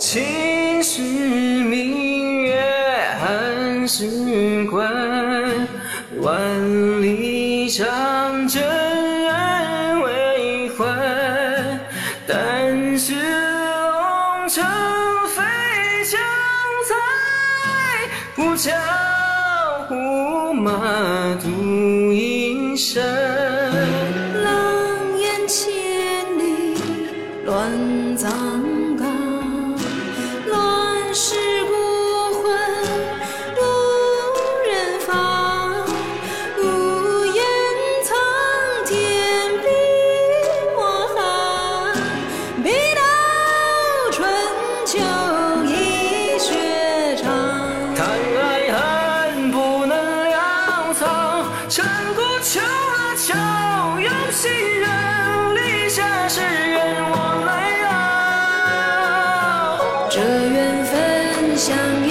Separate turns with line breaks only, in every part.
秦时明月汉时关，万里长征人未还。但使龙城飞将在，不教胡马度阴山。
狼烟千里乱葬
草，陈古秋啊秋，有心人立下誓言我来熬。
这缘分像一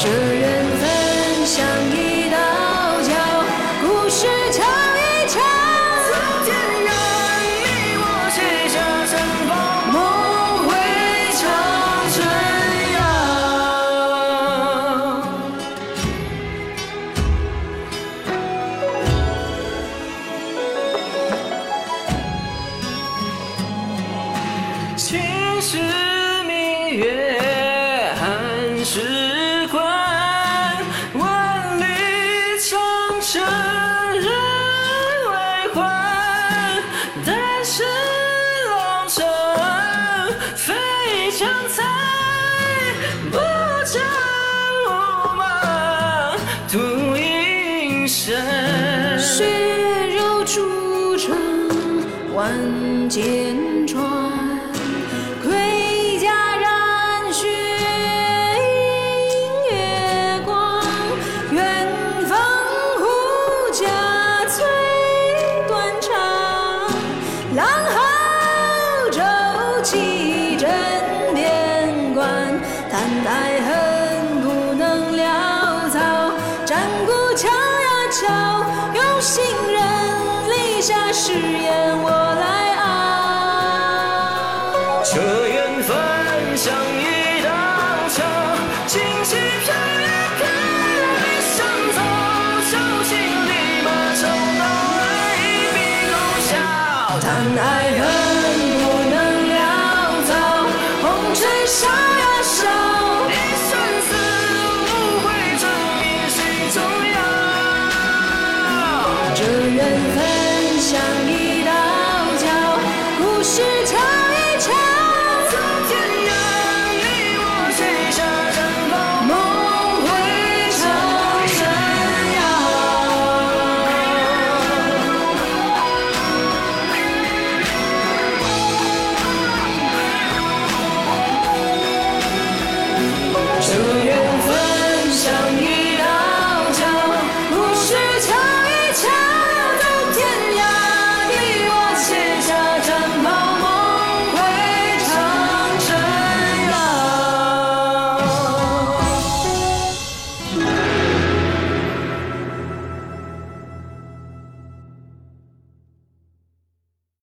这缘分像一道桥，故事长一长，
从天涯你我，写下盛放，
梦回长城
谣。秦时明月汉时。
血肉铸成万箭穿，盔甲染血映月光。远方胡笳催断肠，狼嚎骤起震边关。叹爱恨下誓言我来熬。
这缘分像一道桥，荆棘飘呀飘，你想走就请立马抽刀，爱一笔勾销。
叹爱恨